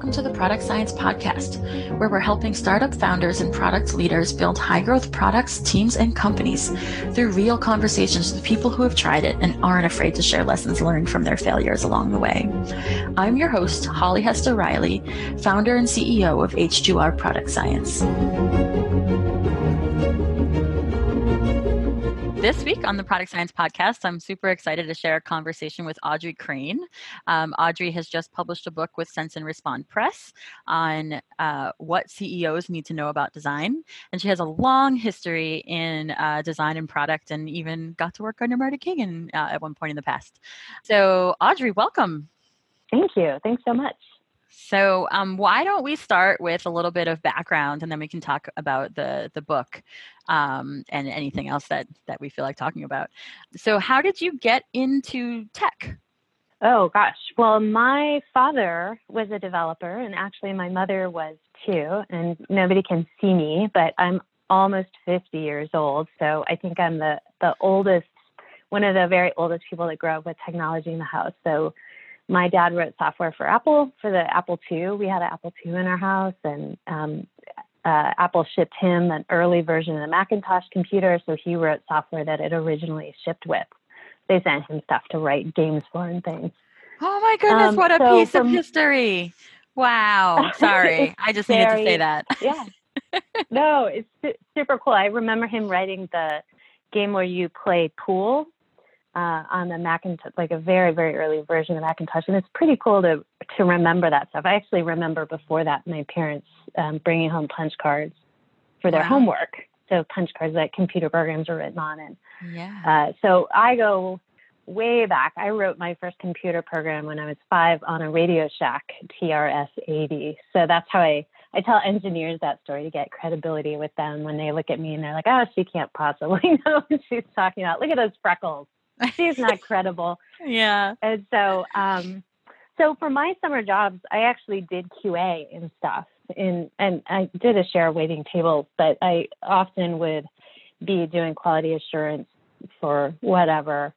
welcome to the Product Science Podcast, where we're helping startup founders and product leaders build high growth products, teams, and companies through real conversations with people who have tried it and aren't afraid to share lessons learned from their failures along the way. I'm your host, Holly Hester Reilly, founder and CEO of H2R Product Science. This week on the Product Science Podcast, I'm super excited to share a conversation with Audrey Crane. Um, Audrey has just published a book with Sense and Respond Press on uh, what CEOs need to know about design. And she has a long history in uh, design and product and even got to work under Marty Cagan uh, at one point in the past. So, Audrey, welcome. Thank you. Thanks so much. So, um, why don't we start with a little bit of background, and then we can talk about the the book um, and anything else that that we feel like talking about. So, how did you get into tech? Oh gosh, well, my father was a developer, and actually, my mother was too. And nobody can see me, but I'm almost 50 years old, so I think I'm the the oldest, one of the very oldest people that grew up with technology in the house. So my dad wrote software for Apple for the Apple II. We had an Apple II in our house, and um, uh, Apple shipped him an early version of the Macintosh computer, so he wrote software that it originally shipped with. They sent him stuff to write games for and things. Oh my goodness, um, what a so piece from, of history! Wow. Sorry, I just very, needed to say that. yeah. No, it's su- super cool. I remember him writing the game where you play pool uh, on the Macintosh, like a very, very early version of Macintosh. And it's pretty cool to, to remember that stuff. I actually remember before that my parents um, bringing home punch cards for their wow. homework. So punch cards that computer programs are written on. And yeah. Uh, so I go way back. I wrote my first computer program when I was five on a Radio Shack TRS 80. So that's how I, I tell engineers that story to get credibility with them when they look at me and they're like, oh, she can't possibly know what she's talking about. Look at those freckles. she's not credible. Yeah. And so, um, so for my summer jobs, I actually did QA and stuff. In, and I did a share of waiting tables, but I often would be doing quality assurance for whatever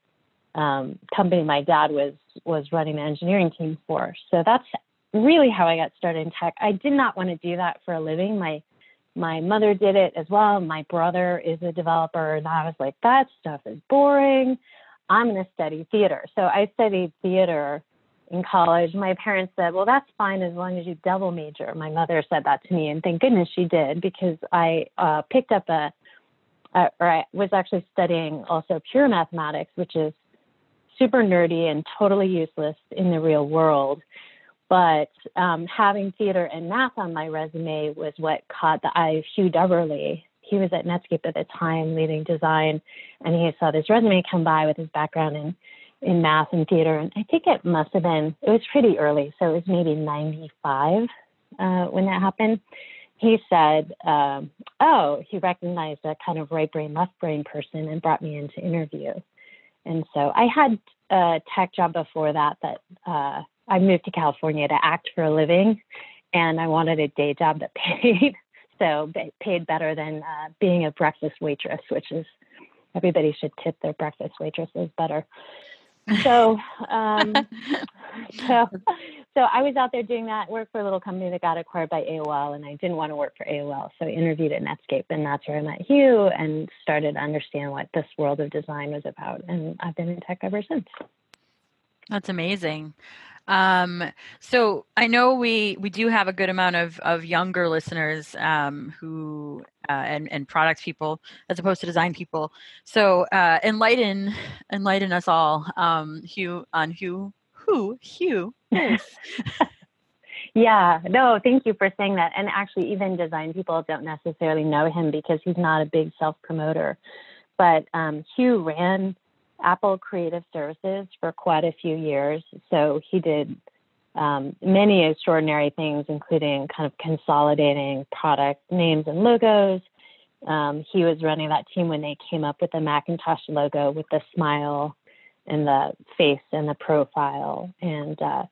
um, company my dad was was running the engineering team for. So that's really how I got started in tech. I did not want to do that for a living. My my mother did it as well. My brother is a developer, and I was like, that stuff is boring. I'm going to study theater. So I studied theater in college. My parents said, well, that's fine as long as you double major. My mother said that to me, and thank goodness she did because I uh, picked up a, or I was actually studying also pure mathematics, which is super nerdy and totally useless in the real world. But um, having theater and math on my resume was what caught the eye of Hugh Dubberly, he was at Netscape at the time leading design, and he saw this resume come by with his background in in math and theater. And I think it must have been it was pretty early, so it was maybe '95 uh, when that happened. He said, um, "Oh, he recognized a kind of right brain, left brain person, and brought me in to interview." And so I had a tech job before that that uh, I moved to California to act for a living, and I wanted a day job that paid so paid better than uh, being a breakfast waitress, which is everybody should tip their breakfast waitresses better. So, um, so, so I was out there doing that work for a little company that got acquired by AOL, and I didn't want to work for AOL, so I interviewed at Netscape, and that's where I met Hugh and started to understand what this world of design was about, and I've been in tech ever since. That's amazing. Um, so I know we we do have a good amount of of younger listeners um, who uh, and and product people as opposed to design people. So uh, enlighten enlighten us all, um, Hugh on who who Hugh is. Yeah, no, thank you for saying that. And actually, even design people don't necessarily know him because he's not a big self promoter. But um, Hugh ran Apple Creative Services for quite a few years. So he did um, many extraordinary things, including kind of consolidating product names and logos. Um, he was running that team when they came up with the Macintosh logo with the smile and the face and the profile. And uh,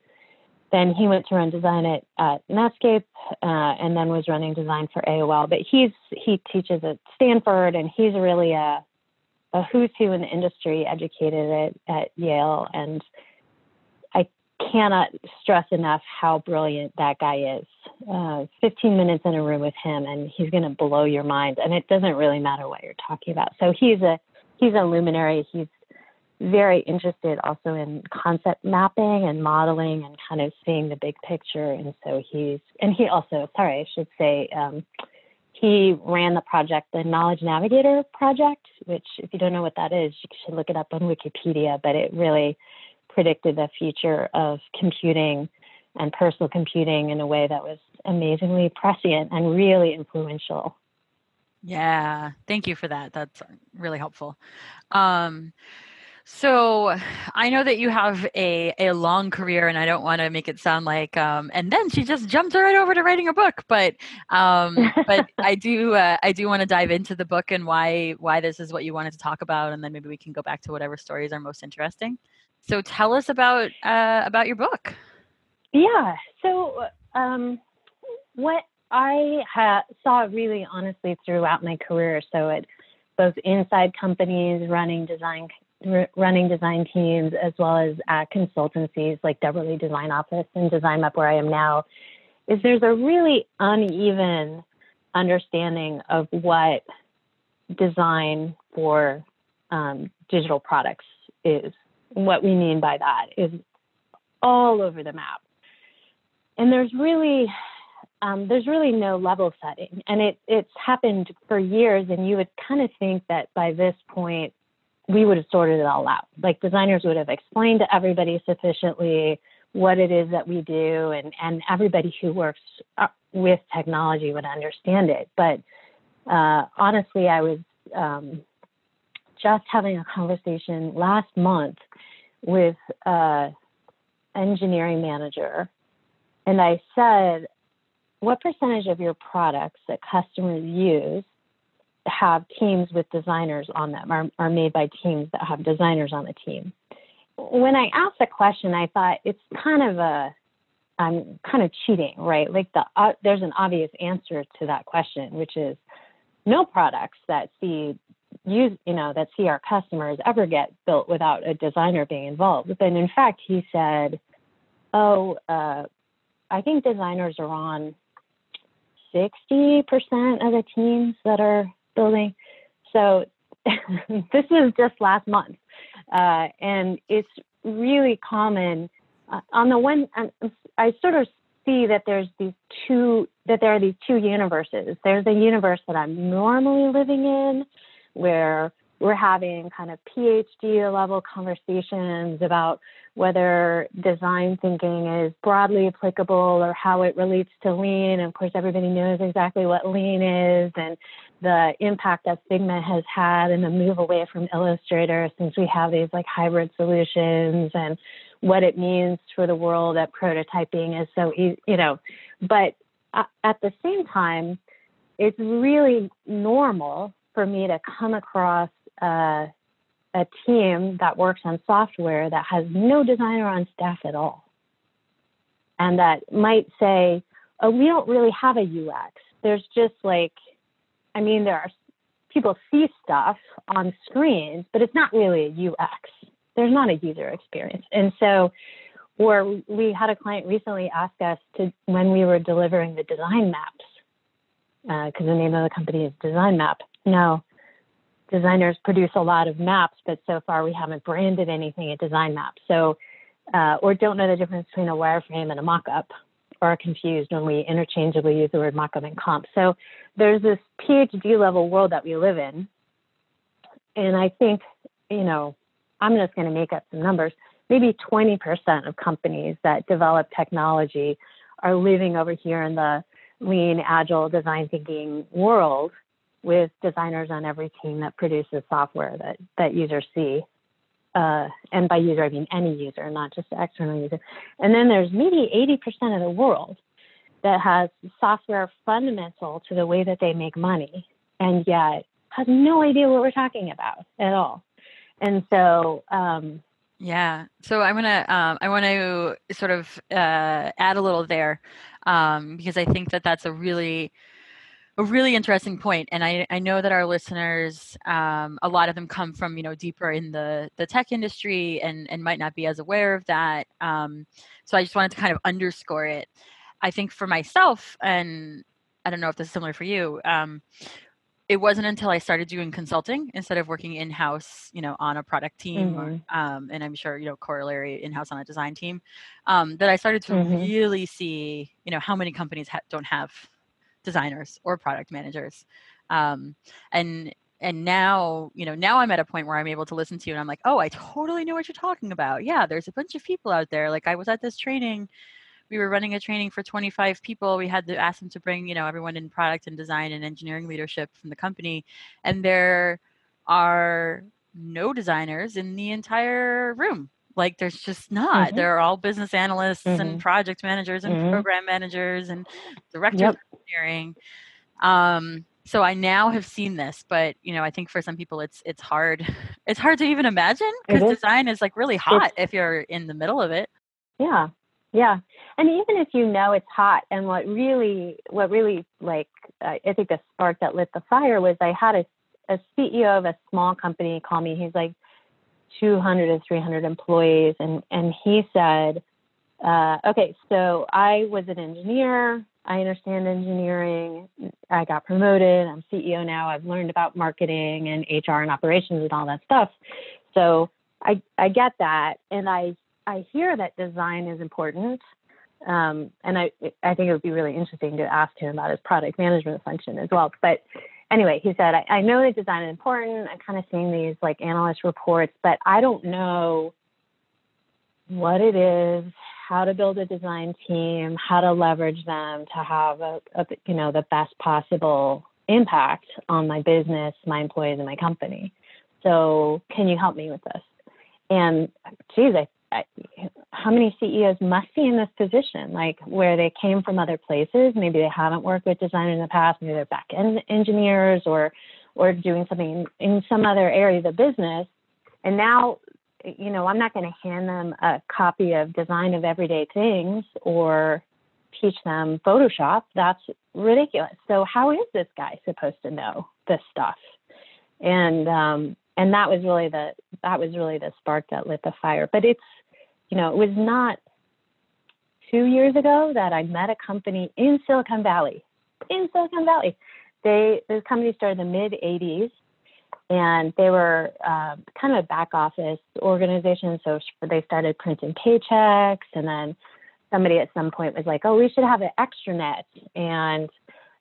then he went to run design at, at Netscape uh, and then was running design for AOL. But he's he teaches at Stanford and he's really a a who's who in the industry, educated at, at Yale, and I cannot stress enough how brilliant that guy is. Uh, 15 minutes in a room with him, and he's going to blow your mind. And it doesn't really matter what you're talking about. So he's a he's a luminary. He's very interested also in concept mapping and modeling and kind of seeing the big picture. And so he's and he also sorry I should say. Um, he ran the project, the Knowledge Navigator project, which, if you don't know what that is, you should look it up on Wikipedia. But it really predicted the future of computing and personal computing in a way that was amazingly prescient and really influential. Yeah, thank you for that. That's really helpful. Um, so I know that you have a, a long career, and I don't want to make it sound like, um, and then she just jumped right over to writing a book. But um, but I do uh, I do want to dive into the book and why why this is what you wanted to talk about, and then maybe we can go back to whatever stories are most interesting. So tell us about uh, about your book. Yeah. So um, what I ha- saw really honestly throughout my career, so it both inside companies running design running design teams as well as at consultancies like Dubberly Design Office and DesignMap, where I am now, is there's a really uneven understanding of what design for um, digital products is what we mean by that is all over the map. And there's really um, there's really no level setting, and it it's happened for years. And you would kind of think that by this point we would have sorted it all out. Like designers would have explained to everybody sufficiently what it is that we do, and and everybody who works uh, with technology would understand it. But uh, honestly, I was um, just having a conversation last month with an engineering manager, and I said, "What percentage of your products that customers use have teams with designers on them, are, are made by teams that have designers on the team?" When I asked the question, I thought it's kind of a I'm kind of cheating, right? Like the uh, there's an obvious answer to that question, which is no products that see use you know that see our customers ever get built without a designer being involved but in fact he said oh uh, i think designers are on 60% of the teams that are building. So this was just last month uh, and it's really common. Uh, on the one i sort of see that there's these two that there are these two universes. There's a universe that i'm normally living in where we're having kind of PhD level conversations about whether design thinking is broadly applicable or how it relates to lean. And of course, everybody knows exactly what lean is and the impact that Figma has had and the move away from Illustrator since we have these like hybrid solutions and what it means for the world that prototyping is so easy, you know. But at the same time, it's really normal for me to come across a, a team that works on software that has no designer on staff at all. And that might say, oh, we don't really have a UX. There's just like, I mean, there are people see stuff on screens, but it's not really a UX. There's not a user experience. And so, where we had a client recently ask us to, when we were delivering the design maps, because uh, the name of the company is Design Map, no, designers produce a lot of maps, but so far we haven't branded anything a design map. So, uh, or don't know the difference between a wireframe and a mock-up, or are confused when we interchangeably use the word mock-up and comp. So there's this PhD level world that we live in, and I think, you know, I'm just going to make up some numbers. Maybe 20% of companies that develop technology are living over here in the lean, agile design thinking world with designers on every team that produces software that, that users see. Uh, and by user, I mean any user, not just external user. And then there's maybe 80% of the world that has software fundamental to the way that they make money and yet has no idea what we're talking about at all. And so, um, yeah. So I want to um, I want to sort of uh, add a little there um, because I think that that's a really a really interesting point and I, I know that our listeners um, a lot of them come from you know deeper in the the tech industry and and might not be as aware of that um, so i just wanted to kind of underscore it i think for myself and i don't know if this is similar for you um, it wasn't until i started doing consulting instead of working in-house you know on a product team mm-hmm. or, um, and i'm sure you know corollary in-house on a design team um, that i started to mm-hmm. really see you know how many companies ha- don't have designers or product managers. Um, and and now you know now i'm at a point where i'm able to listen to you and i'm like oh i totally know what you're talking about. Yeah there's a bunch of people out there. Like i was at this training. We were running a training for 25 people. We had to ask them to bring you know everyone in product and design and engineering leadership from the company. And there are no designers in the entire room like there's just not mm-hmm. they're all business analysts mm-hmm. and project managers and mm-hmm. program managers and directors yep. of engineering um, so i now have seen this but you know i think for some people it's it's hard it's hard to even imagine because design is like really hot it's, if you're in the middle of it yeah yeah and even if you know it's hot and what really what really like uh, i think the spark that lit the fire was i had a, a ceo of a small company call me he's like 200 to 300 employees, and and he said, uh, "Okay, so I was an engineer. I understand engineering. I got promoted. I'm CEO now. I've learned about marketing and HR and operations and all that stuff. So I I get that, and I I hear that design is important." Um, and I, I think it would be really interesting to ask him about his product management function as well. But anyway, he said, I, I know that design is important. I'm kind of seeing these like analyst reports, but I don't know what it is, how to build a design team, how to leverage them to have a, a you know the best possible impact on my business, my employees, and my company. So, can you help me with this? And geez, I how many CEOs must be in this position, like where they came from other places. Maybe they haven't worked with design in the past. Maybe they're back end engineers or or doing something in some other area of the business. And now, you know, I'm not going to hand them a copy of Design of Everyday Things or teach them Photoshop. That's ridiculous. So how is this guy supposed to know this stuff? And um, and that was really the that was really the spark that lit the fire. But it's you know, it was not two years ago that I met a company in Silicon Valley. In Silicon Valley, they this company started in the mid '80s, and they were uh, kind of a back office organization. So they started printing paychecks, and then somebody at some point was like, "Oh, we should have an extranet," and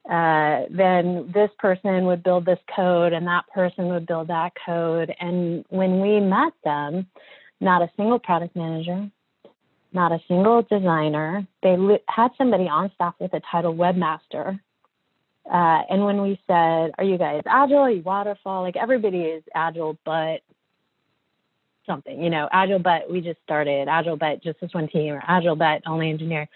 uh, then this person would build this code, and that person would build that code. And when we met them, not a single product manager, not a single designer. They li- had somebody on staff with a title webmaster. Uh, and when we said, Are you guys agile? Are you waterfall? Like everybody is agile, but something, you know, agile, but we just started, agile, but just this one team, or agile, but only engineer.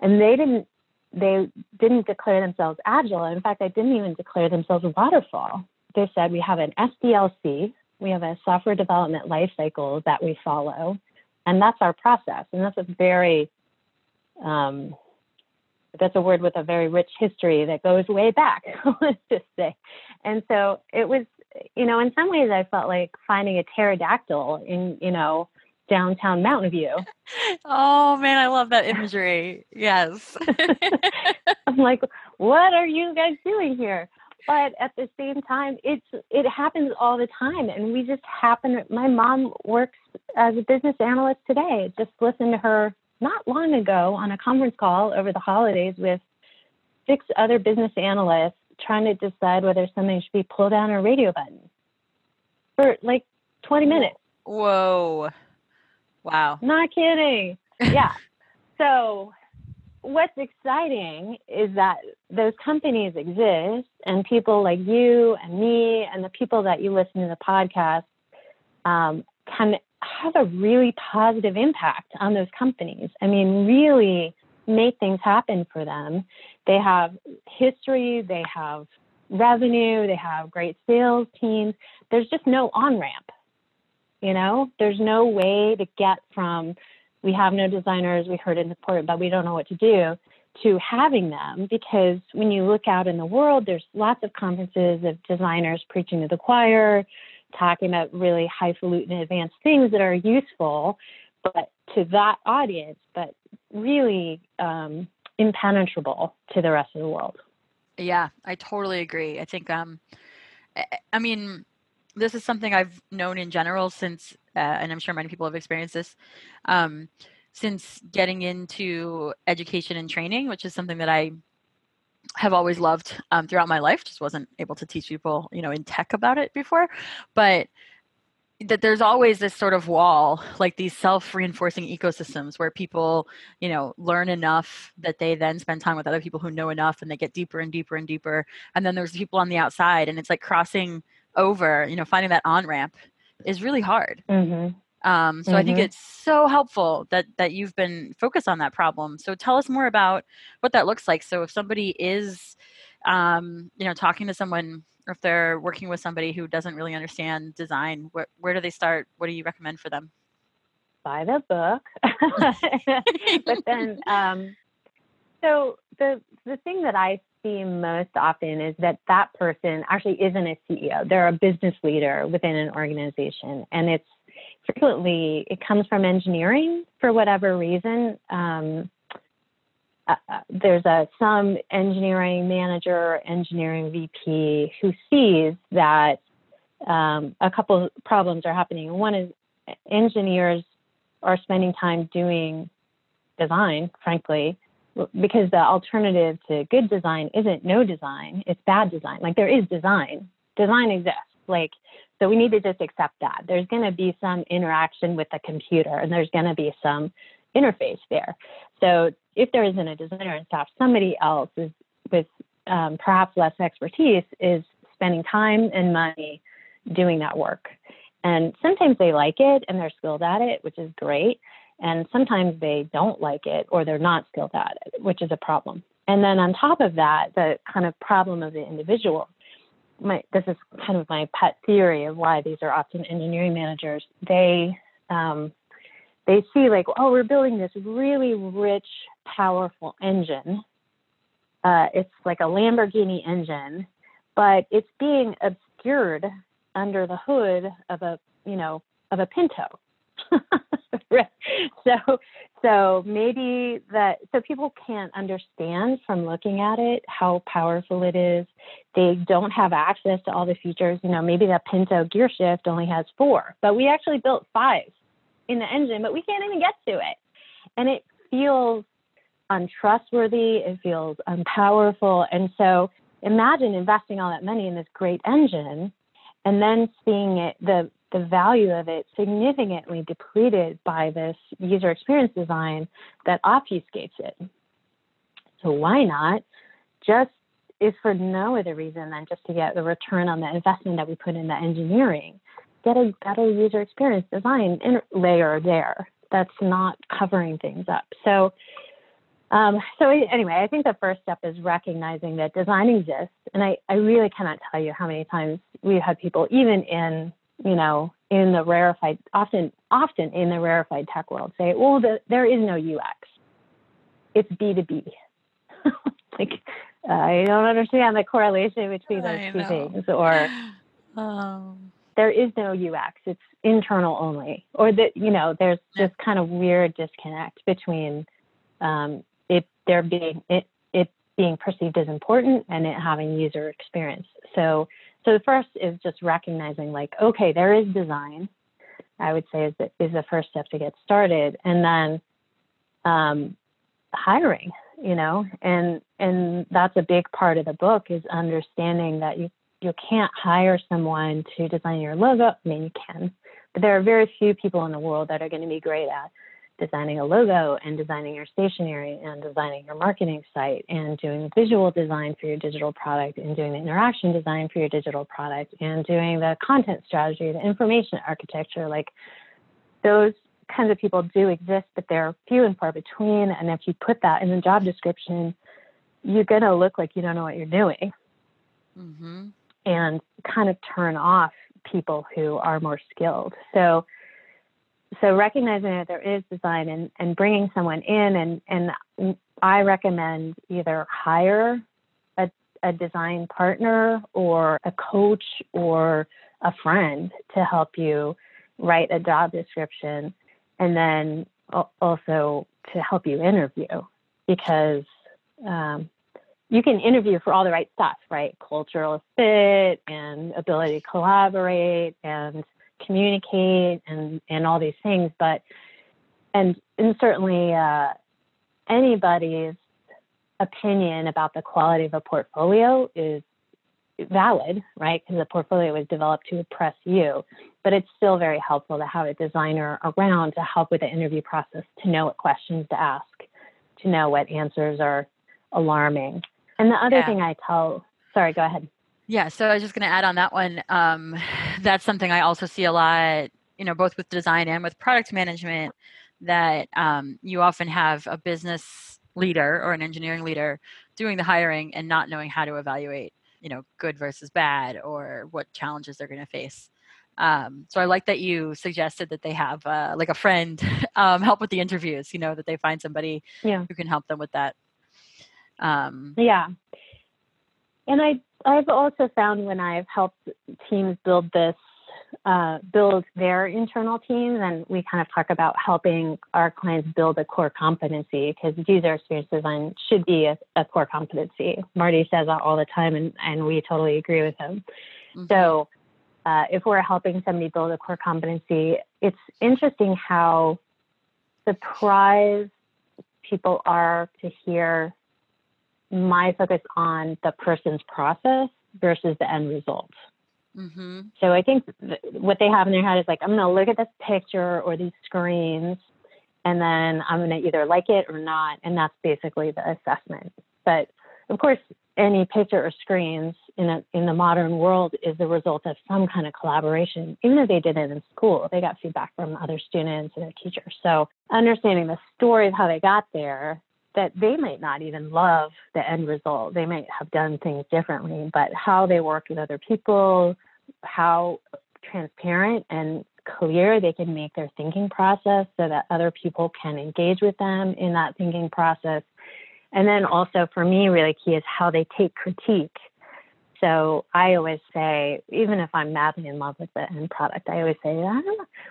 And they didn't they didn't declare themselves agile. In fact, they didn't even declare themselves waterfall. They said we have an SDLC, we have a software development life cycle that we follow, and that's our process. And that's a very um, that's a word with a very rich history that goes way back, let's just say. And so it was, you know, in some ways I felt like finding a pterodactyl in, you know, downtown Mountain View. oh man, I love that imagery. Yes. I'm like, what are you guys doing here? But at the same time it's it happens all the time and we just happen my mom works as a business analyst today. Just listened to her not long ago on a conference call over the holidays with six other business analysts trying to decide whether something should be pulled down a radio button for like 20 minutes. Whoa. Wow. Not kidding. Yeah. So what's exciting is that those companies exist and people like you and me and the people that you listen to the podcast um, can have a really positive impact on those companies. I mean, really make things happen for them. They have history, they have revenue, they have great sales teams. There's just no on ramp. You know, there's no way to get from we have no designers, we heard it's important, but we don't know what to do, to having them because when you look out in the world, there's lots of conferences of designers preaching to the choir, talking about really highfalutin advanced things that are useful, but to that audience, but really um, impenetrable to the rest of the world. Yeah, I totally agree. I think, um, I mean, this is something I've known in general since, uh, and I'm sure many people have experienced this, um, since getting into education and training, which is something that I have always loved um, throughout my life. Just wasn't able to teach people, you know, in tech about it before, but that there's always this sort of wall like these self-reinforcing ecosystems where people you know learn enough that they then spend time with other people who know enough and they get deeper and deeper and deeper and then there's people on the outside and it's like crossing over you know finding that on ramp is really hard mm-hmm. Um, so mm-hmm. I think mm-hmm. it's so helpful that that you've been focused on that problem. So tell us more about what that looks like. So if somebody is, um, you know, talking to someone, or if they're working with somebody who doesn't really understand design, where where do they start? What do you recommend for them? Buy the book, but then, um, so the the thing that I see most often is that that person actually isn't a CEO. They're a business leader within an organization, and it's frequently it comes from engineering for whatever reason. Um, uh, uh there's a some engineering manager, engineering VP who sees that um, a couple problems are happening. One is engineers are spending time doing design, frankly, because the alternative to good design isn't no design, it's bad design. Like there is design. Design exists. Like so we need to just accept that. There's going to be some interaction with the computer and there's going to be some interface there. So if there isn't a designer and staff, somebody else is with um, perhaps less expertise is spending time and money doing that work. And sometimes they like it and they're skilled at it, which is great. And sometimes they don't like it or they're not skilled at it, which is a problem. And then on top of that, the kind of problem of the individual my this is kind of my pet theory of why these are often engineering managers. They um, they see like, oh, we're building this really rich, powerful engine. Uh, it's like a Lamborghini engine, but it's being obscured under the hood of a you know of a Pinto. so so maybe that so people can't understand from looking at it how powerful it is. They don't have access to all the features. You know maybe that pinto gear shift only has four but we actually built five in the engine but we can't even get to it. And it feels untrustworthy it feels unpowerful. And so imagine investing all that money in this great engine and then seeing it the the value of it significantly depleted by this user experience design that obfuscates it. So why not just if for no other reason than just to get the return on the investment that we put in the engineering, get a better user experience design layer there that's not covering things up. So um, so anyway, I think the first step is recognizing that design exists, and I, I really cannot tell you how many times we've had people, even in you know, in the rarefied, often, often in the rarefied tech world, say, well, the, there is no UX. It's B2B. like, uh, I don't understand the correlation between those I two know. things. Or um, there is no UX. It's internal only. Or that, you know, there's just kind of weird disconnect between um, it there being it it being perceived as important and it having user experience. So so the first is just recognizing like, okay, there is design. I would say is the, is the first step to get started, and then um, hiring. You know, and and that's a big part of the book is understanding that you you can't hire someone to design your logo. I mean, you can, but there are very few people in the world that are going to be great at designing a logo and designing your stationery and designing your marketing site and doing visual design for your digital product and doing the interaction design for your digital product and doing the content strategy, the information architecture. Like those kinds of people do exist, but they're few and far between. And if you put that in the job description, you're going to look like you don't know what you're doing mm-hmm. and kind of turn off people who are more skilled. So, so recognizing that there is design and, and bringing someone in and, and I recommend either hire a, a design partner or a coach or a friend to help you write a job description and then also to help you interview because um, you can interview for all the right stuff, right? Cultural fit and ability to collaborate and communicate and, and all these things. But, and, and certainly uh, anybody's opinion about the quality of a portfolio is valid, right? Because the portfolio was developed to impress you, but it's still very helpful to have a designer around to help with the interview process, to know what questions to ask, to know what answers are alarming. And the other yeah. thing I tell, sorry, go ahead. Yeah, so I was just going to add on that one. Um, that's something I also see a lot, you know, both with design and with product management, that um, you often have a business leader or an engineering leader doing the hiring and not knowing how to evaluate you know good versus bad or what challenges they're going to face um, so i like that you suggested that they have uh, like a friend um, help with the interviews you know that they find somebody yeah. who can help them with that um, yeah and i i've also found when i've helped teams build this uh, build their internal teams, and we kind of talk about helping our clients build a core competency because user experience design should be a, a, core competency. Marty says that all the time, and, and we totally agree with him. Mm-hmm. So, uh, if we're helping somebody build a core competency, it's interesting how surprised people are to hear my focus on the person's process versus the end result. Mm-hmm. So I think th- what they have in their head is like, I'm going to look at this picture or these screens, and then I'm going to either like it or not, and that's basically the assessment. But of course, any picture or screens in a, in the modern world is the result of some kind of collaboration. Even if they did it in school, they got feedback from other students and their teachers. So understanding the story of how they got there that they might not even love the end result. They might have done things differently, but how they worked with other people, how transparent and clear they can make their thinking process so that other people can engage with them in that thinking process. And then also for me, really key is how they take critique. So I always say, even if I'm madly in love with the end product, I always say, I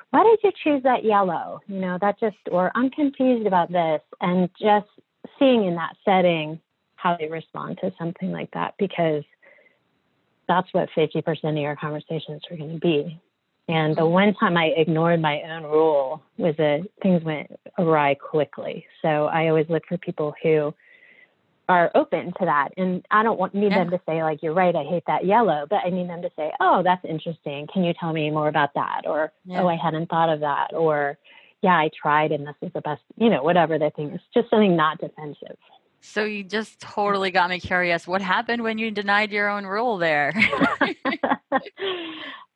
why did you choose that yellow? You know, that just, or I'm confused about this. And just seeing in that setting how they respond to something like that because that's what 50% of your conversations are going to be. And the one time I ignored my own rule was that things went awry quickly. So I always look for people who are open to that. And I don't want need yeah. them to say like, you're right, I hate that yellow, but I need them to say, oh, that's interesting. Can you tell me more about that? Or, yeah. oh, I hadn't thought of that. Or, yeah, I tried and this is the best, you know, whatever the thing is, just something not defensive. So you just totally got me curious. What happened when you denied your own rule there?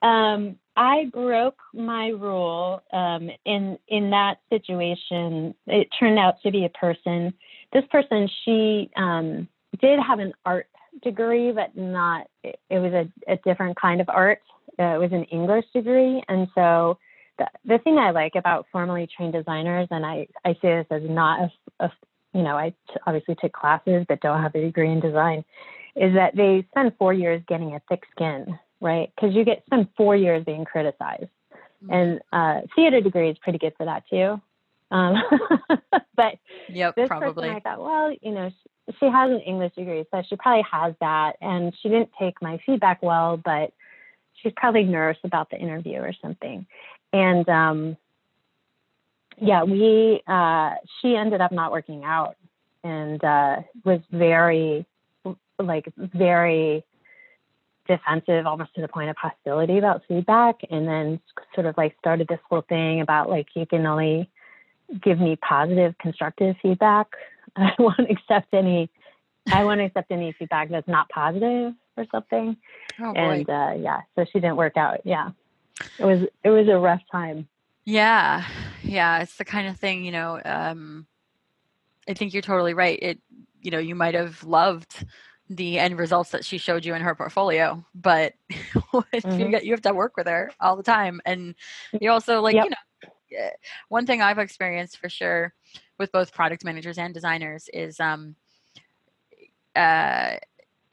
um, I broke my rule um, in in that situation. It turned out to be a person. This person, she um, did have an art degree, but not. It, it was a, a different kind of art. Uh, it was an English degree, and so the, the thing I like about formally trained designers, and I, I say this as not a, a you know, I t- obviously took classes but don't have a degree in design, is that they spend four years getting a thick skin, right? Because you get spend four years being criticized, mm-hmm. and uh, theater degree is pretty good for that too. Um, but yep, this probably. person, I thought, well, you know, she, she has an English degree, so she probably has that, and she didn't take my feedback well, but she's probably nervous about the interview or something and um, yeah, we uh, she ended up not working out and uh, was very like very defensive almost to the point of hostility about feedback. And then sort of like started this whole thing about like you can only give me positive constructive feedback. I won't accept any i won't accept any feedback that's not positive or something. Oh, and uh, yeah so she didn't work out. Yeah it was it was a rough time yeah yeah it's the kind of thing you know um i think you're totally right it you know you might have loved the end results that she showed you in her portfolio but mm-hmm. you get you have to work with her all the time and you also like yep. you know eh, one thing I've experienced for sure with both product managers and designers is um, uh,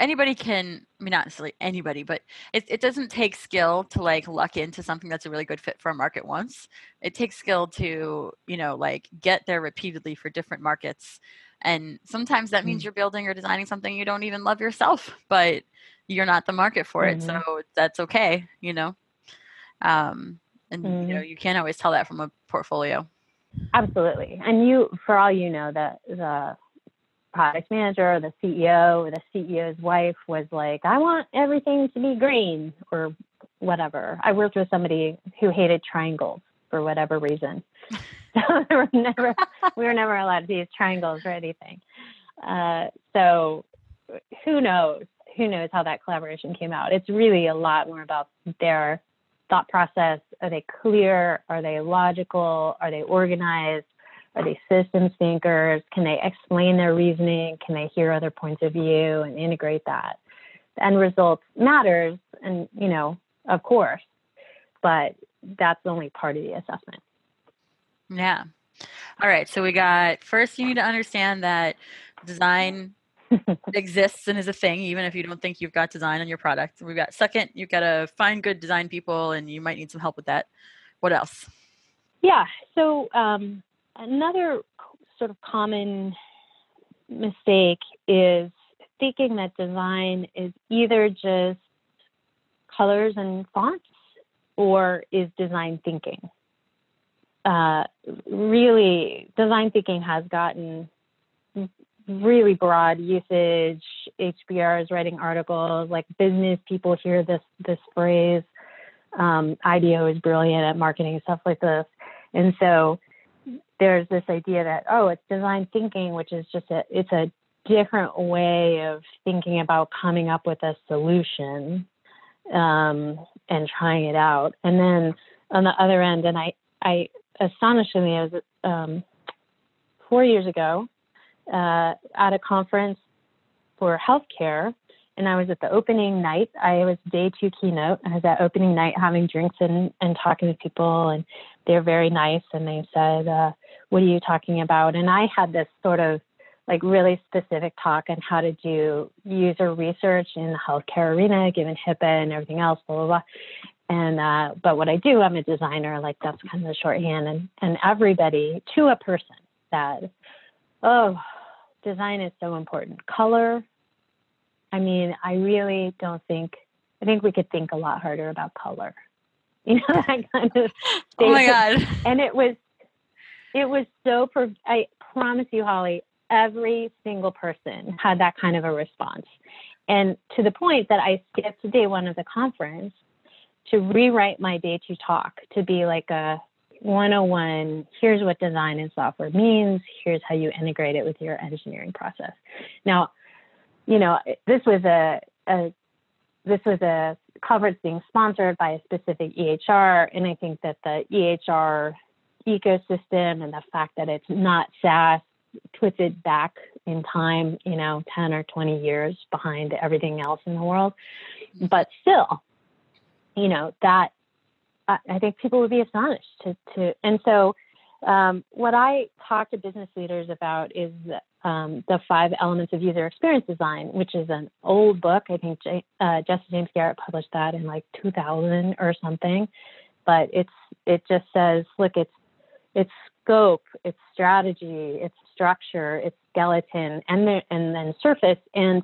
anybody can I mean not necessarily anybody, but it, it doesn't take skill to like luck into something that's a really good fit for a market once. It takes skill to, you know, like get there repeatedly for different markets. And sometimes that means mm. you're building or designing something you don't even love yourself, but you're not the market for it. Mm-hmm. So that's okay, you know. Um, and mm-hmm. you know, mm-hmm. you can't always tell that from a portfolio. Absolutely. And you for all you know that the product manager or the CEO or the CEO's wife was like, I want everything to be green or whatever. I worked with somebody who hated triangles for whatever reason. so we were never we were never allowed to use triangles or anything. Uh, so who knows? Who knows how that collaboration came out? It's really a lot more about their thought process. Are they clear? Are they logical? Are they organized? Are they systems thinkers? Can they explain their reasoning? Can they hear other points of view and integrate that? The end result matters, and you know, of course, but that's only part of the assessment. Yeah. All right. So we got first, you need to understand that design exists and is a thing, even if you don't think you've got design on your product. We've got second, you've got to find good design people, and you might need some help with that. What else? Yeah. So um, another sort of common mistake is thinking that design is either just colors and fonts or is design thinking. Uh, really, design thinking has gotten really broad usage. HBR is writing articles, like business people hear this this phrase. Um, IDEO is brilliant at marketing stuff like this, and so there's this idea that oh it's design thinking which is just a it's a different way of thinking about coming up with a solution um, and trying it out. And then on the other end and i i astonishingly i was um, four years ago uh, at a conference for healthcare and I was at the opening night. I was day two keynote. I was at opening night having drinks and, and talking to people, and they're very nice. And they said, uh, what are you talking about? And I had this sort of like really specific talk on how to do user research in the healthcare arena, given HIPAA and everything else, blah blah blah. And uh, but what I do, I'm a designer. Like that's kind of the shorthand. And and everybody to a person said, "Oh, design is so important. Color. I mean, I really don't think. I think we could think a lot harder about color. You know that kind of. Oh my god! And it was it was so, I promise you, Holly, every single person had that kind of a response. And to the point that I skipped day one of the conference to rewrite my day two talk to be like a 101 here's what design and software means, here's how you integrate it with your engineering process. Now, you know, this was a, a this was a conference being sponsored by a specific EHR, and I think that the EHR ecosystem and the fact that it's not SaaS it back in time, you know, 10 or 20 years behind everything else in the world. But still, you know, that I think people would be astonished to, to and so um, what I talk to business leaders about is um, the five elements of user experience design, which is an old book. I think J- uh, Jesse James Garrett published that in like 2000 or something. But it's it just says, look, it's it's scope, it's strategy, it's structure, it's skeleton, and the, and then surface. And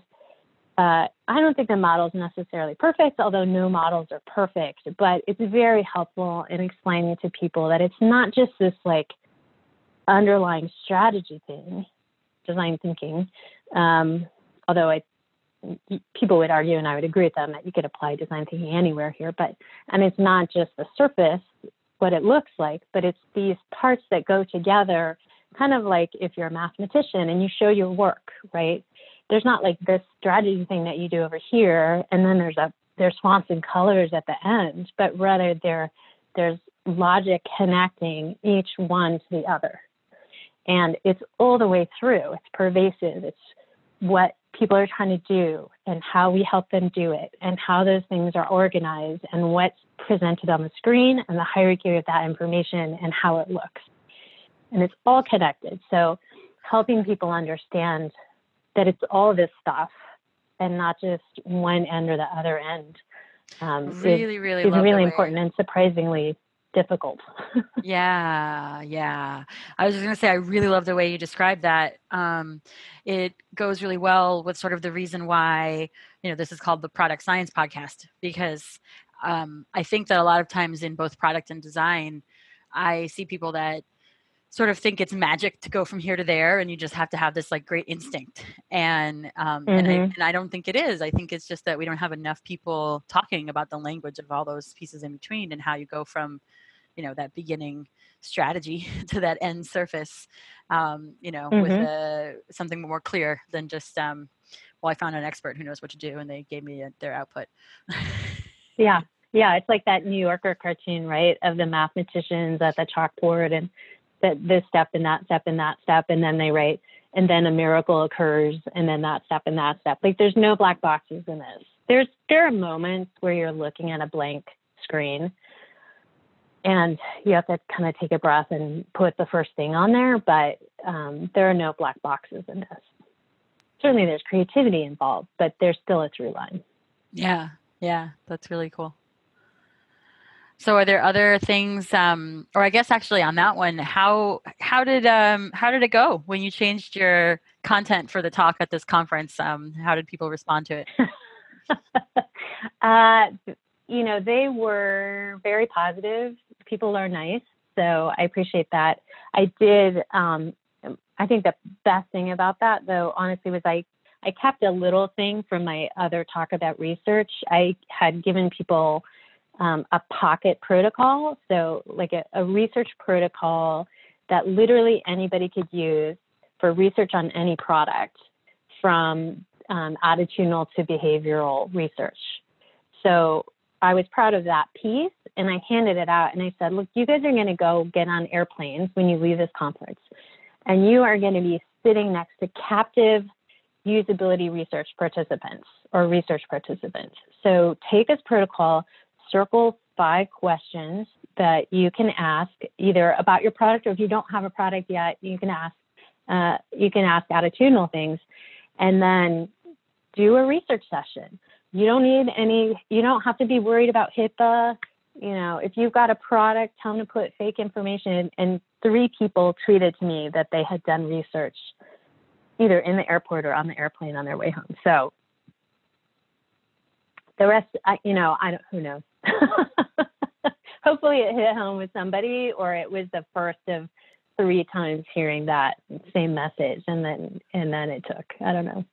uh, I don't think the model is necessarily perfect, although no models are perfect. But it's very helpful in explaining to people that it's not just this like underlying strategy thing, design thinking. Um, although I people would argue, and I would agree with them, that you could apply design thinking anywhere here. But and it's not just the surface what it looks like, but it's these parts that go together, kind of like if you're a mathematician and you show your work, right? There's not like this strategy thing that you do over here, and then there's a there's fonts and colors at the end, but rather there there's logic connecting each one to the other. And it's all the way through. It's pervasive. It's what people are trying to do and how we help them do it and how those things are organized and what's presented on the screen and the hierarchy of that information and how it looks. And it's all connected. So helping people understand that it's all this stuff and not just one end or the other end. Um, really, is, really, is really important and surprisingly difficult. yeah, yeah. I was just going to say, I really love the way you described that. Um, it goes really well with sort of the reason why, you know, this is called the Product Science Podcast, because um, I think that a lot of times in both product and design, I see people that sort of think it's magic to go from here to there and you just have to have this like great instinct and um, mm-hmm. and, I, mm-hmm. and I don't think it is i think it's just that we don't have enough people talking about the language of all those pieces in between and how you go from you know that beginning strategy to that end surface um, you know mm-hmm. with a, something more clear than just um, well i found an expert who knows what to do and they gave me a, their output yeah yeah it's like that new yorker cartoon right of the mathematicians at the chalkboard and that this step and that step and that step and then they write and then a miracle occurs and then that step and that step. Like there's no black boxes in this. There's there are moments where you're looking at a blank screen and you have to kind of take a breath and put the first thing on there but um, there are no black boxes in this. Certainly there's creativity involved but there's still a through line. Yeah yeah that's really cool so are there other things um, or i guess actually on that one how how did um, how did it go when you changed your content for the talk at this conference um, how did people respond to it uh, you know they were very positive people are nice. So I appreciate that. I did. Um, I think the best thing about that, though, honestly, was I I kept a little thing from my other talk about research. I had given people um, a pocket protocol, so like a, a research protocol that literally anybody could use for research on any product, from um, attitudinal to behavioral research. So I was proud of that piece and I handed it out and I said, look, you guys are going to go get on airplanes when you leave this conference and you are going to be sitting next to captive usability research participants or research participants. So take this protocol, circle five questions that you can ask either about your product or if you don't have a product yet, you can ask uh, you can ask attitudinal things and then do a research session you don't need any, you don't have to be worried about HIPAA. You know, if you've got a product, tell them to put fake information. And three people tweeted to me that they had done research either in the airport or on the airplane on their way home. So the rest, I, you know, I don't, who knows? Hopefully it hit home with somebody or it was the first of three times hearing that same message and then, and then it took, I don't know.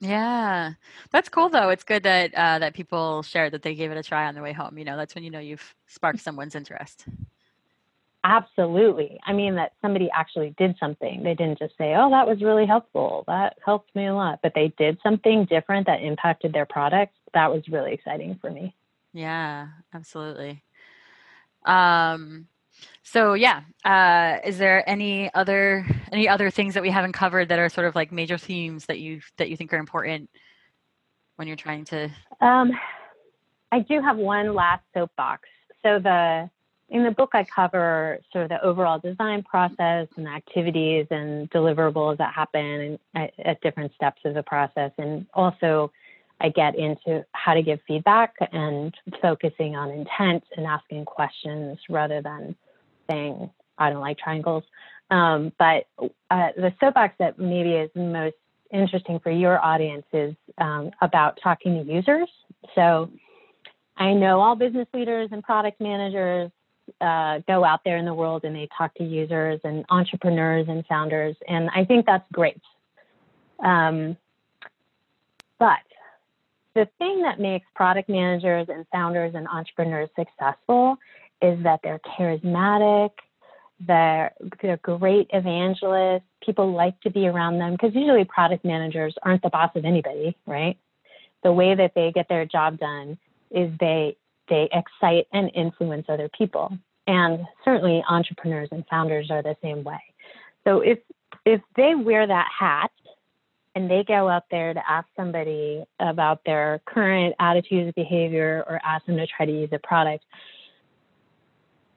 Yeah, that's cool though. It's good that uh, that people shared that they gave it a try on their way home. You know, that's when you know you've sparked someone's interest. Absolutely. I mean that somebody actually did something. They didn't just say, "Oh, that was really helpful. That helped me a lot," but they did something different that impacted their product. That was really exciting for me. Yeah, absolutely. Um, so yeah, uh, is there any other any other things that we haven't covered that are sort of like major themes that you that you think are important when you're trying to? Um, I do have one last soapbox. So the in the book I cover sort of the overall design process and activities and deliverables that happen at, at different steps of the process, and also I get into how to give feedback and focusing on intent and asking questions rather than saying I don't like triangles. Um, but uh, the soapbox that maybe is most interesting for your audience is um, about talking to users. So I know all business leaders and product managers uh, go out there in the world and they talk to users and entrepreneurs and founders, and I think that's great. Um, but the thing that makes product managers and founders and entrepreneurs successful is that they're charismatic, they're, they're great evangelists. People like to be around them because usually product managers aren't the boss of anybody, right? The way that they get their job done is they they excite and influence other people. And certainly entrepreneurs and founders are the same way. So if if they wear that hat and they go out there to ask somebody about their current attitudes, behavior, or ask them to try to use a product,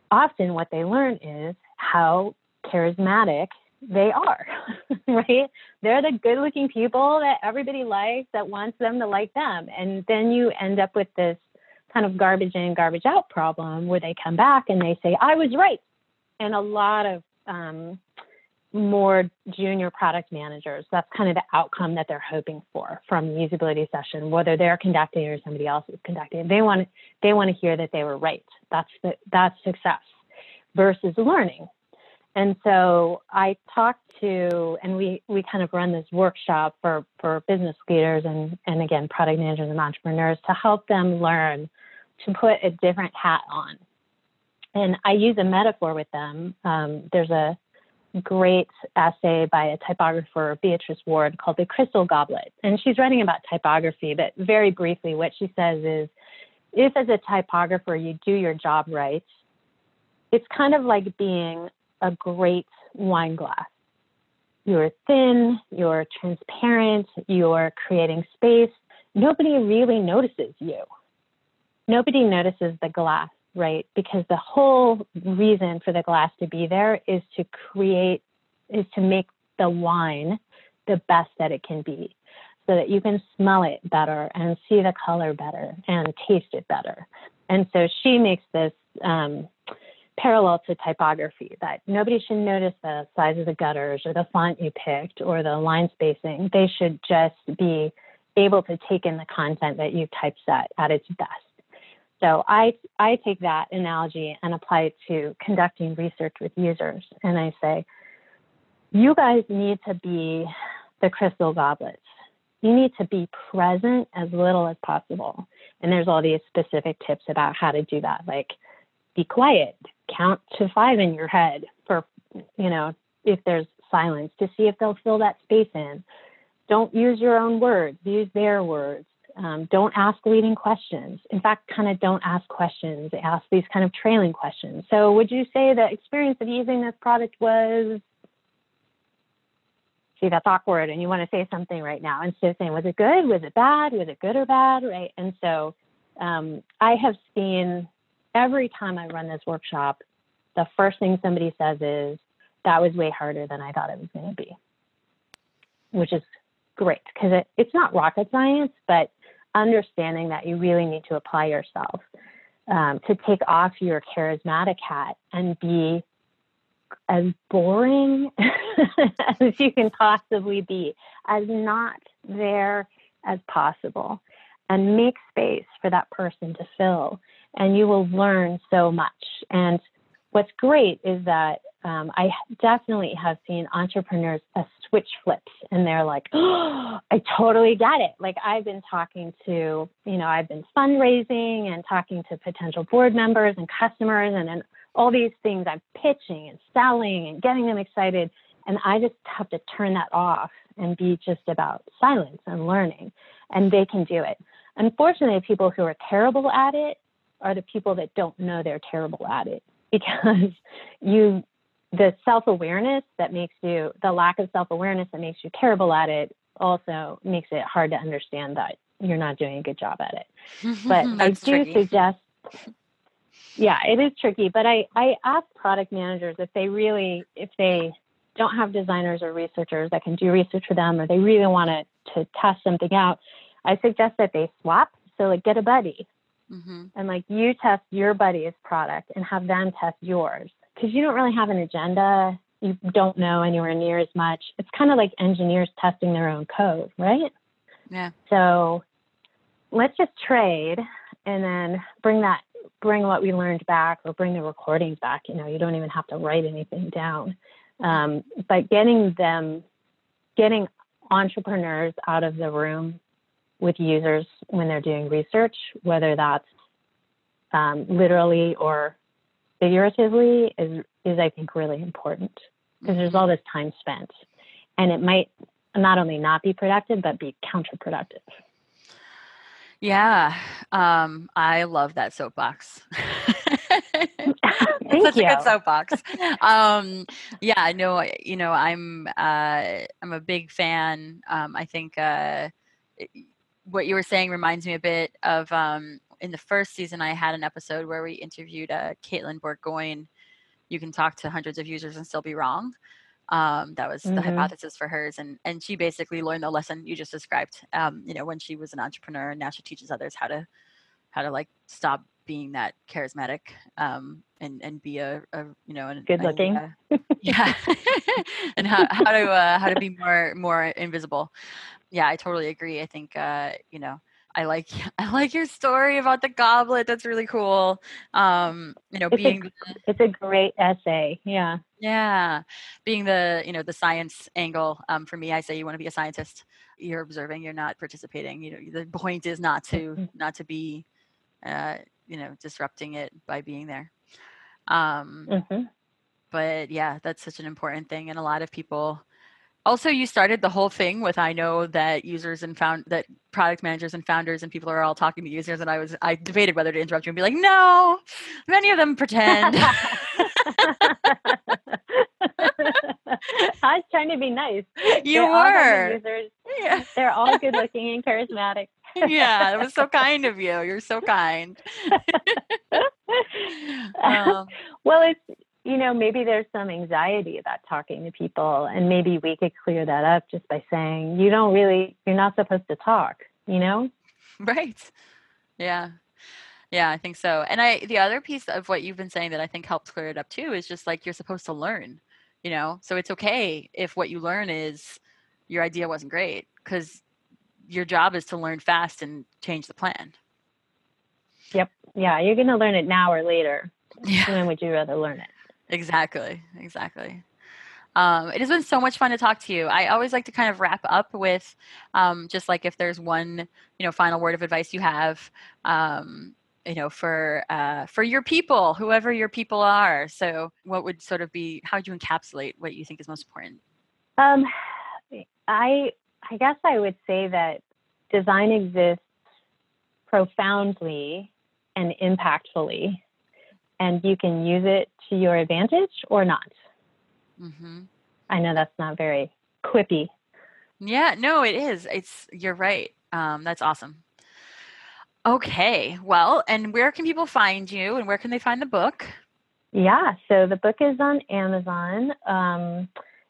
often what they learn is how charismatic they are, right? They're the good looking people that everybody likes, that wants them to like them. And then you end up with this kind of garbage in, garbage out problem where they come back and they say, I was right. And a lot of um, more junior product managers, that's kind of the outcome that they're hoping for from usability session, whether they're conducting or somebody else is conducting. They want they want to hear that they were right. That's the that's success versus learning. And so I talked to, and we, we kind of run this workshop for, for business leaders and, and again, product managers and entrepreneurs to help them learn to put a different hat on. And I use a metaphor with them. Um, there's a great essay by a typographer, Beatrice Warde, called The Crystal Goblet. And she's writing about typography, but very briefly, what she says is if as a typographer you do your job right, it's kind of like being a great wine glass. You're thin, you're transparent, you're creating space. Nobody really notices you. Nobody notices the glass, right? Because the whole reason for the glass to be there is to create, is to make the wine the best that it can be so that you can smell it better and see the color better and taste it better. And so she makes this um, parallel to typography that nobody should notice the size of the gutters or the font you picked or the line spacing. They should just be able to take in the content that you typeset at its best. So I, I take that analogy and apply it to conducting research with users. And I say, you guys need to be the crystal goblets. You need to be present as little as possible. And there's all these specific tips about how to do that, like be quiet, count to five in your head for, you know, if there's silence to see if they'll fill that space in. Don't use your own words, use their words. Um, don't ask leading questions. In fact, kind of don't ask questions, ask these kind of trailing questions. So, would you say the experience of using this product was? See, that's awkward, and you want to say something right now instead of saying, was it good? Was it bad? Was it good or bad? Right. And so, um, I have seen every time I run this workshop, the first thing somebody says is, that was way harder than I thought it was going to be, which is great because it, it's not rocket science, but understanding that you really need to apply yourself um, to take off your charismatic hat and be as boring as you can possibly be, as not there as possible, and make space for that person to fill and you will learn so much. And what's great is that um, I definitely have seen entrepreneurs a switch flips and they're like, oh, I totally get it. Like I've been talking to, you know, I've been fundraising and talking to potential board members and customers and, and all these things. I'm pitching and selling and getting them excited. And I just have to turn that off and be just about silence and learning. And they can do it. Unfortunately, people who are terrible at it are the people that don't know they're terrible at it because you the self-awareness that makes you the lack of self-awareness that makes you terrible at it also makes it hard to understand that you're not doing a good job at it. But i do tricky. suggest yeah it is tricky. But i i ask product managers if they really if they don't have designers or researchers that can do research for them or they really want to to test something out i suggest that they swap. So like get a buddy. Mm-hmm. And like you test your buddy's product and have them test yours because you don't really have an agenda. You don't know anywhere near as much. It's kind of like engineers testing their own code, right? Yeah. So let's just trade and then bring that, bring what we learned back or bring the recordings back. You know, you don't even have to write anything down. Um, but getting them, getting entrepreneurs out of the room with users when they're doing research, whether that's um, literally or figuratively, is is I think really important because there's all this time spent, and it might not only not be productive but be counterproductive. Yeah, um, I love that soapbox. Thank Such you. a good soapbox. um, yeah, no, you know, I'm uh, I'm a big fan. Um, I think uh, what you were saying reminds me a bit of um, in the first season. I had an episode where we interviewed uh, Caitlin Burgoyne. You can talk to hundreds of users and still be wrong. Um, that was mm-hmm. the hypothesis for hers, and and she basically learned the lesson you just described. Um, you know, when she was an entrepreneur, and now she teaches others how to how to like stop being that charismatic um, and and be a, a you know an, good looking a, yeah and how, how to uh, how to be more more invisible yeah i totally agree i think uh, you know I like I like your story about the goblet. That's really cool. Um, you know, it's being a, it's a great essay. Yeah. Yeah. Being the, you know, the science angle. Um, for me, I say you want to be a scientist. You're observing, you're not participating. You know, the point is not to mm-hmm. not to be uh, you know, disrupting it by being there. Um mm-hmm. but yeah, that's such an important thing. And a lot of people also you started the whole thing with i know that users and found that product managers and founders and people are all talking to users and i was i debated whether to interrupt you and be like no many of them pretend. I was trying to be nice. You they're were. users. Yeah. they're all good looking and charismatic. Yeah it was so kind of you. You're so kind. Um, well it's you know, maybe there's some anxiety about talking to people, and maybe we could clear that up just by saying, you don't really, you're not supposed to talk, you know? Right. Yeah. Yeah, I think so. And I, the other piece of what you've been saying that I think helps clear it up too is just like you're supposed to learn, you know? So it's okay if what you learn is your idea wasn't great because your job is to learn fast and change the plan. Yep. Yeah. You're going to learn it now or later. Yeah. When would you rather learn it? Exactly. Exactly. Um, it has been so much fun to talk to you. I always like to kind of wrap up with um, just like if there's one, you know, final word of advice you have, um, you know, for uh, for your people, whoever your people are. So, what would sort of be? How would you encapsulate what you think is most important? Um, I I guess I would say that design exists profoundly and impactfully and you can use it to your advantage or not. Mm-hmm. I know that's not very quippy. Yeah, no, it is. It's you're right. Um, that's awesome. Okay, well, and where can people find you, and where can they find the book? Yeah, so the book is on Amazon, um,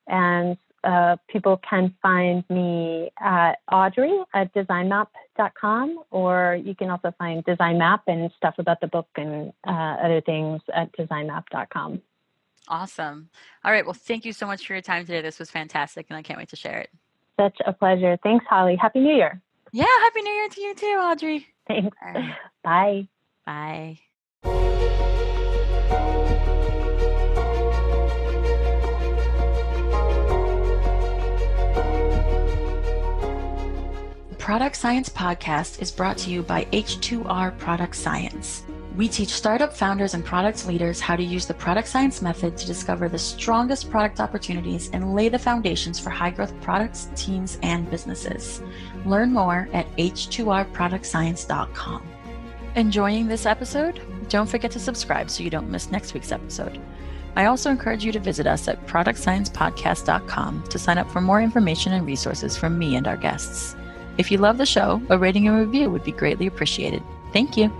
and uh, people can find me at Audrey at designmap.com, or you can also find DesignMap and stuff about the book and uh, other things at designmap.com. Awesome. All right. Well, thank you so much for your time today. This was fantastic, and I can't wait to share it. Such a pleasure. Thanks, Holly. Happy New Year. Yeah. Happy New Year to you too, Audrey. Thanks. Right. Bye. Bye. Product Science Podcast is brought to you by H2R Product Science. We teach startup founders and product leaders how to use the product science method to discover the strongest product opportunities and lay the foundations for high growth products, teams, and businesses. Learn more at h2rproductscience.com. Enjoying this episode? Don't forget to subscribe so you don't miss next week's episode. I also encourage you to visit us at productsciencepodcast.com to sign up for more information and resources from me and our guests. If you love the show, a rating and review would be greatly appreciated. Thank you.